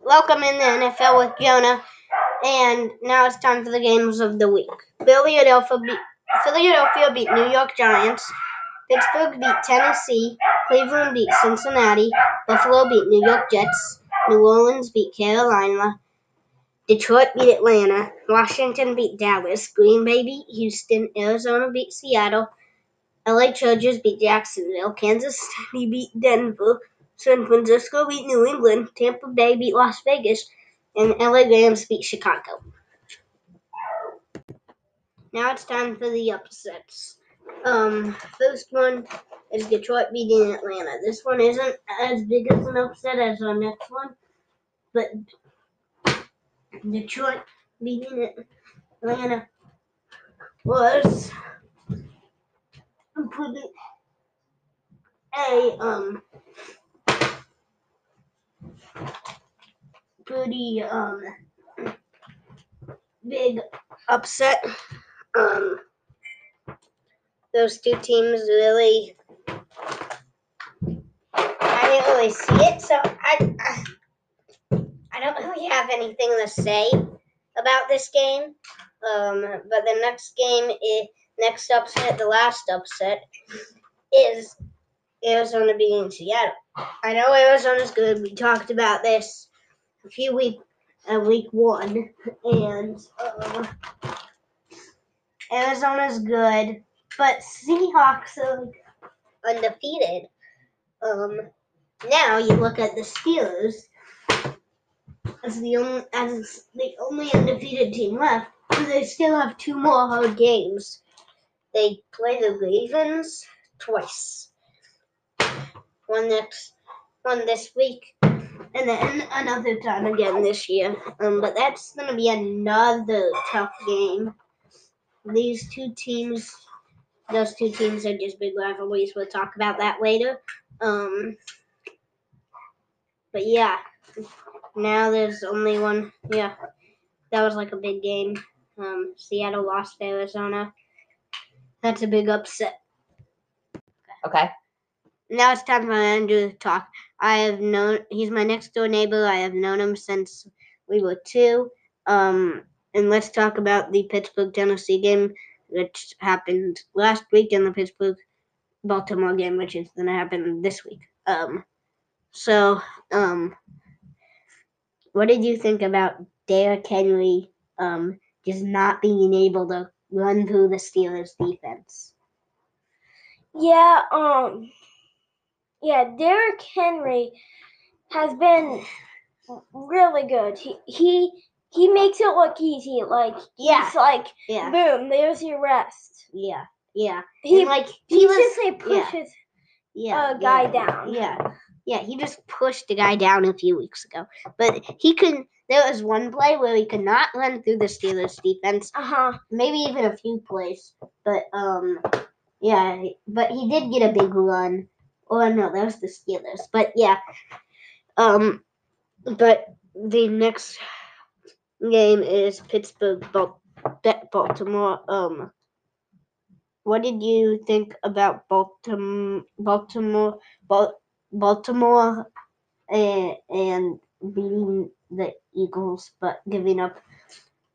Welcome in the NFL with Jonah, and now it's time for the games of the week. Philadelphia beat, Philadelphia beat New York Giants. Pittsburgh beat Tennessee. Cleveland beat Cincinnati. Buffalo beat New York Jets. New Orleans beat Carolina. Detroit beat Atlanta. Washington beat Dallas. Green Bay beat Houston. Arizona beat Seattle. LA Chargers beat Jacksonville. Kansas City beat Denver. San Francisco beat New England. Tampa Bay beat Las Vegas. And LA Rams beat Chicago. Now it's time for the upsets. Um, first one is Detroit beating Atlanta. This one isn't as big as an upset as our next one, but Detroit beating Atlanta was a um pretty um big upset. Um, those two teams really. I didn't really see it, so I, I don't really have anything to say about this game. Um, but the next game is next upset, the last upset, is Arizona beating Seattle. I know Arizona's good. We talked about this a few week uh, week one, and uh, Arizona's good, but Seahawks are undefeated. Um, now you look at the Steelers as the only as the only undefeated team left. They still have two more hard games. They play the Ravens twice. One next, one this week, and then another time again this year. Um, but that's gonna be another tough game. These two teams, those two teams are just big rivalries. We'll talk about that later. Um, but yeah, now there's only one. Yeah, that was like a big game. Um, Seattle lost to Arizona. That's a big upset. Okay. Now it's time for Andrew to talk. I have known he's my next door neighbor. I have known him since we were two. Um, and let's talk about the Pittsburgh Tennessee game, which happened last week, and the Pittsburgh Baltimore game, which is going to happen this week. Um, so, um, what did you think about Derrick Henry um, just not being able to run through the Steelers defense? Yeah, um, yeah, Derrick Henry has been really good. He he he makes it look easy. Like Yeah. he's like, Yeah, boom, there's your rest. yeah, yeah. He And, like he, he was, just like pushes. yeah, a guy yeah, down. Yeah, yeah. He just pushed a guy down a few weeks ago, but he couldn't. There was one play where he could not run through the Steelers defense. Uh huh. Maybe even a few plays, but um, yeah. But he did get a big run. Oh no, that was the Steelers. But yeah, um, but the next game is Pittsburgh Bal- Baltimore. Um, what did you think about Baltimore? Baltimore, Baltimore, and, and beating the Eagles, but giving up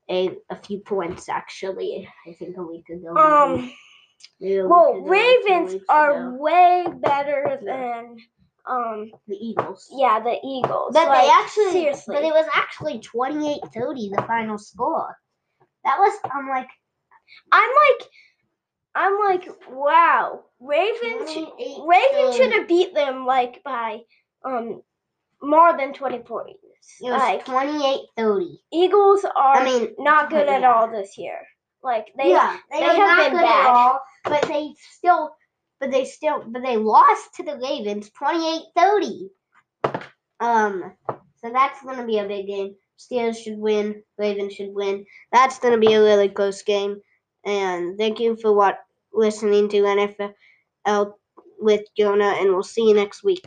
a a few points. Actually, I think a week ago. Um. Maybe a Well, week Ravens are ago. way better than um. the Eagles. Yeah, the Eagles. But like, they actually, seriously. but it was actually 28-30 the final score. That was, I'm like, I'm like, I'm like, wow, Ravens. Ravens should have beat them like by um more than 20 points. It was Like 28-30. Eagles are I mean, not good at all this year. Like they yeah, they, they are have not been good bad. But they still, but they still, but they lost to the Ravens 28-30. Um, so that's gonna be a big game. Steelers should win. Ravens should win. That's gonna be a really close game. And thank you for what listening to NFL with Jonah, and we'll see you next week.